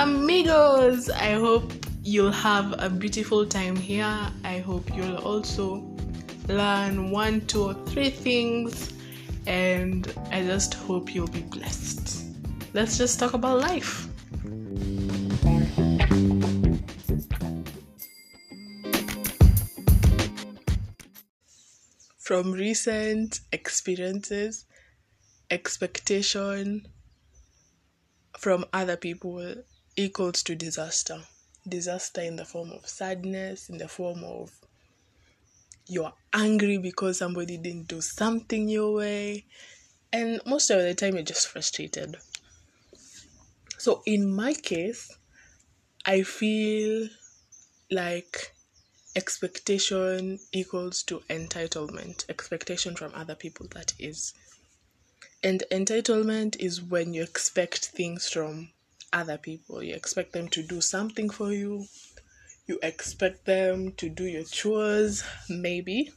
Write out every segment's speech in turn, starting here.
amigos. I hope you'll have a beautiful time here. I hope you'll also learn one, two, or three things, and I just hope you'll be blessed. Let's just talk about life. From recent experiences, expectation from other people equals to disaster. Disaster in the form of sadness, in the form of you're angry because somebody didn't do something your way, and most of the time you're just frustrated. So, in my case, I feel like expectation equals to entitlement, expectation from other people, that is. And entitlement is when you expect things from other people. You expect them to do something for you. You expect them to do your chores, maybe.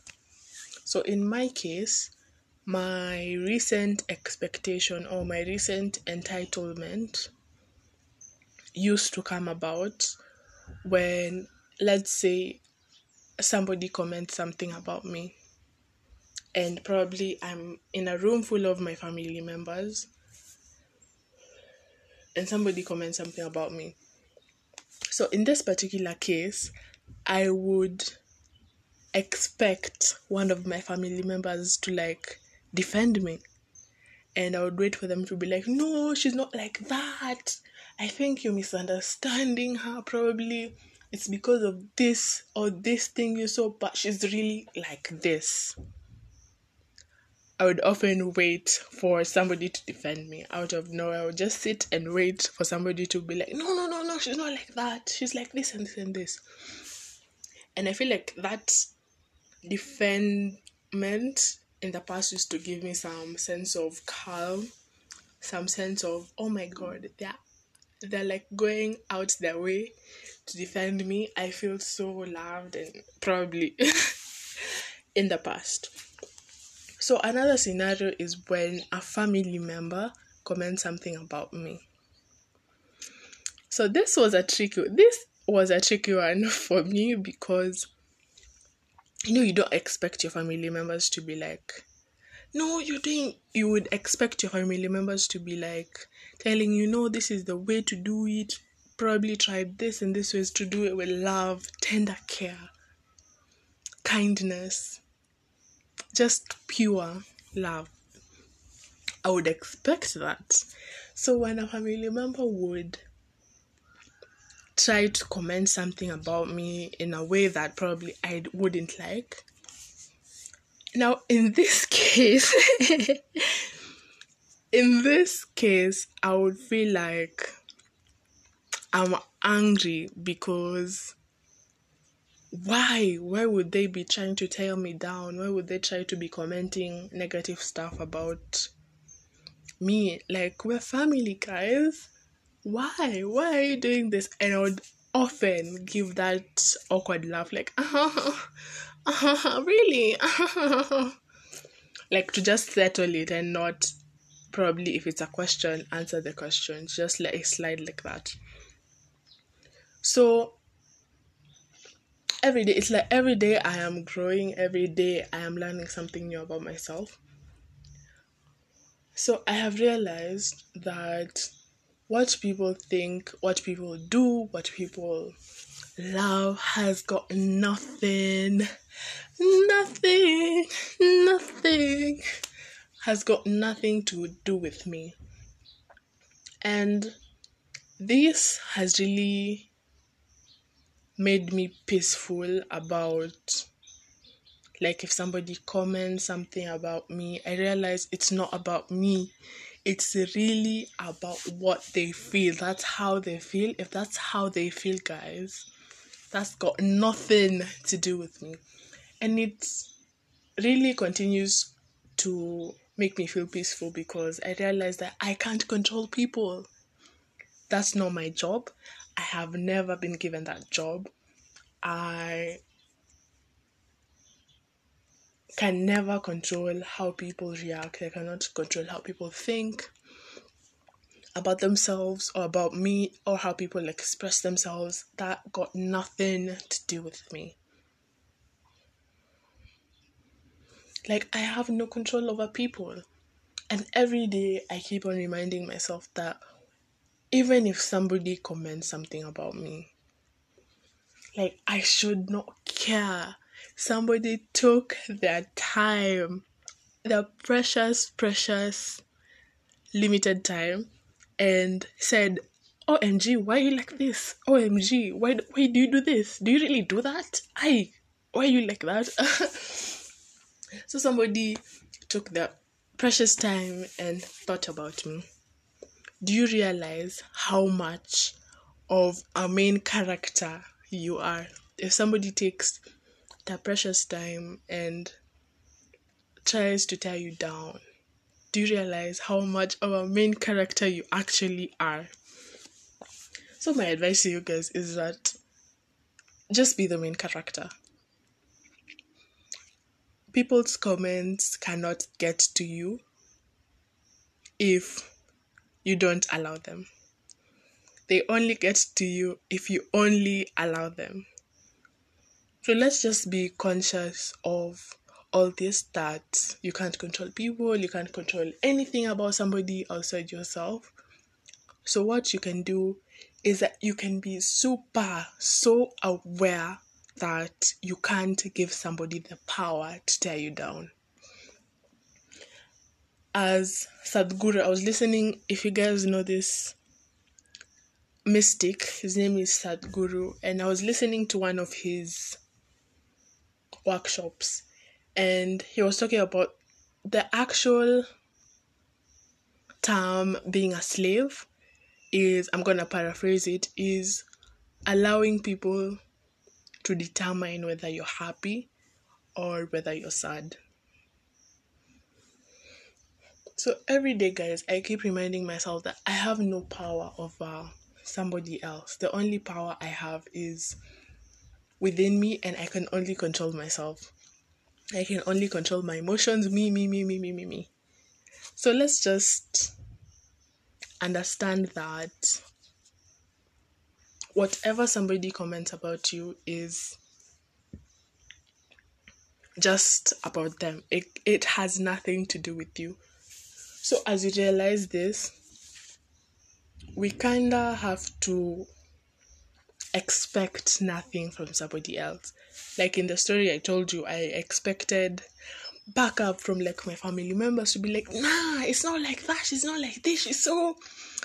So, in my case, my recent expectation or my recent entitlement used to come about when, let's say, somebody comments something about me and probably I'm in a room full of my family members and somebody comments something about me. So in this particular case, I would expect one of my family members to like defend me. And I would wait for them to be like, no, she's not like that. I think you're misunderstanding her. Probably it's because of this or this thing you saw, but she's really like this. I would often wait for somebody to defend me out of nowhere. I would just sit and wait for somebody to be like, no, no, no, no, she's not like that. She's like this and this and this. And I feel like that defendment in the past used to give me some sense of calm, some sense of, oh my god, they're, they're like going out their way to defend me. I feel so loved and probably in the past. So another scenario is when a family member comments something about me. So this was a tricky this was a tricky one for me because you know you don't expect your family members to be like no you're doing you would expect your family members to be like telling you no this is the way to do it probably try this and this ways to do it with love tender care kindness just pure love. I would expect that. So when a family member would try to comment something about me in a way that probably I wouldn't like. Now, in this case, in this case, I would feel like I'm angry because why? Why would they be trying to tear me down? Why would they try to be commenting negative stuff about me? Like we're family guys. Why? Why are you doing this? And i would often give that awkward laugh like uh-huh, uh-huh, really? Like to just settle it and not probably if it's a question answer the question. Just let it slide like that. So every day it's like every day i am growing every day i am learning something new about myself. So i have realized that what people think what people do what people love has got nothing nothing nothing has got nothing to do with me. And this has really made me peaceful about like if somebody comments something about me i realize it's not about me. It's really about what they feel. That's how they feel. If that's how they feel guys that's got nothing to do with me. And it really continues to make me feel peaceful because i realize that i can't control people that's not my job I have never been given that job. I can never control how people react. I cannot control how people think. about themselves or about me or how people express themselves, that got nothing to do with me. Like, I have no control over people. And every day I keep on reminding myself that even if somebody comments something about me, like, I should not care. Somebody took their time, their precious, precious, limited time, and said, OMG, why are you like this? OMG, why, why do you do this? Do you really do that? I, why are you like that? so somebody took their precious time and thought about me. Do you realize how much of a main character you are? If somebody takes their precious time and tries to tear you down, do you realize how much of a main character you actually are? So, my advice to you guys is that just be the main character. People's comments cannot get to you if you don't allow them. They only get to you if you only allow them. So let's just be conscious of all this that you can't control people, you can't control anything about somebody outside yourself. So, what you can do is that you can be super, so aware that you can't give somebody the power to tear you down. As Sadhguru, I was listening, if you guys know this mystic, his name is Sadhguru, and I was listening to one of his workshops and he was talking about the actual term being a slave is i'm to paraphrase it is allowing people to determine whether you're happy or whether you're sad so every day guys i keep reminding myself that i have no power over somebody else the only power i have is within me and i can only control myself I can only control my emotions, me, me, me, me, me, me, me. So let's just understand that whatever somebody comments about you is just about them. It it has nothing to do with you. So as you realize this, we kinda have to expect nothing from somebody else. Like in the story I told you, I expected backup from like my family members to be like, nah, it's not like that, she's not like this, she's so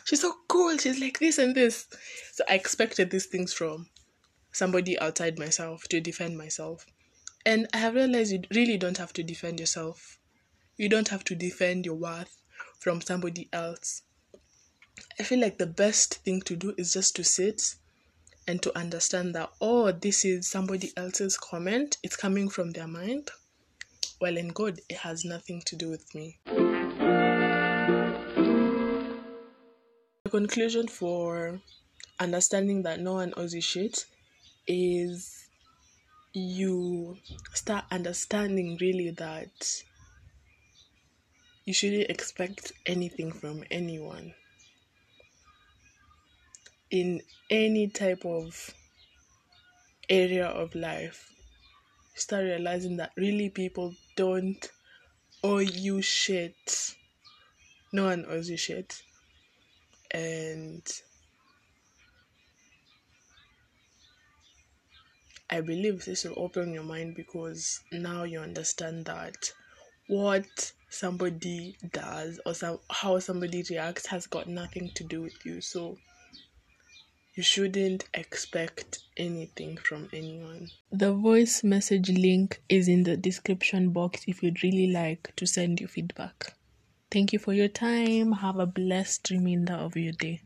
she's so cool, she's like this and this. So I expected these things from somebody outside myself to defend myself. And I have realized you really don't have to defend yourself. You don't have to defend your worth from somebody else. I feel like the best thing to do is just to sit and to understand that, oh, this is somebody else's comment, it's coming from their mind. Well, in God, it has nothing to do with me. The conclusion for understanding that no one owes you shit is you start understanding really that you shouldn't expect anything from anyone in any type of area of life, start realizing that really people don't owe you shit. No one owes you shit. And I believe this will open your mind because now you understand that what somebody does or some, how somebody reacts has got nothing to do with you. So you shouldn't expect anything from anyone. The voice message link is in the description box if you'd really like to send your feedback. Thank you for your time. Have a blessed remainder of your day.